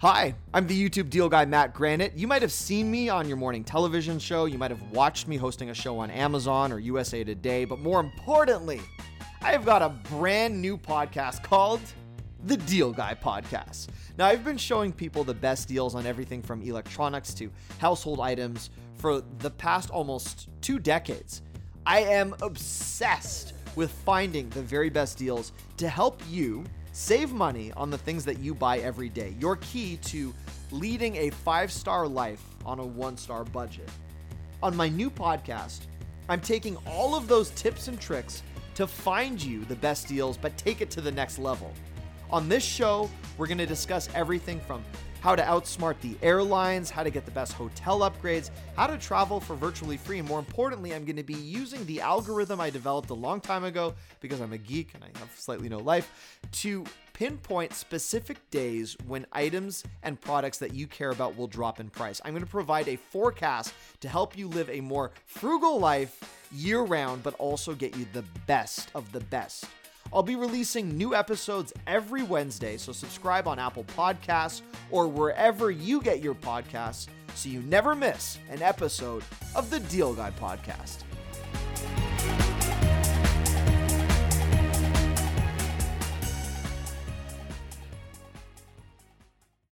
Hi, I'm the YouTube deal guy Matt Granite. You might have seen me on your morning television show, you might have watched me hosting a show on Amazon or USA Today, but more importantly, I've got a brand new podcast called the Deal Guy Podcast. Now, I've been showing people the best deals on everything from electronics to household items for the past almost two decades. I am obsessed with finding the very best deals to help you Save money on the things that you buy every day. Your key to leading a five star life on a one star budget. On my new podcast, I'm taking all of those tips and tricks to find you the best deals, but take it to the next level. On this show, we're going to discuss everything from how to outsmart the airlines, how to get the best hotel upgrades, how to travel for virtually free, and more importantly, I'm going to be using the algorithm I developed a long time ago because I'm a geek and I have slightly no life to pinpoint specific days when items and products that you care about will drop in price. I'm going to provide a forecast to help you live a more frugal life year round, but also get you the best of the best. I'll be releasing new episodes every Wednesday, so subscribe on Apple Podcasts or wherever you get your podcasts so you never miss an episode of the Deal Guy Podcast.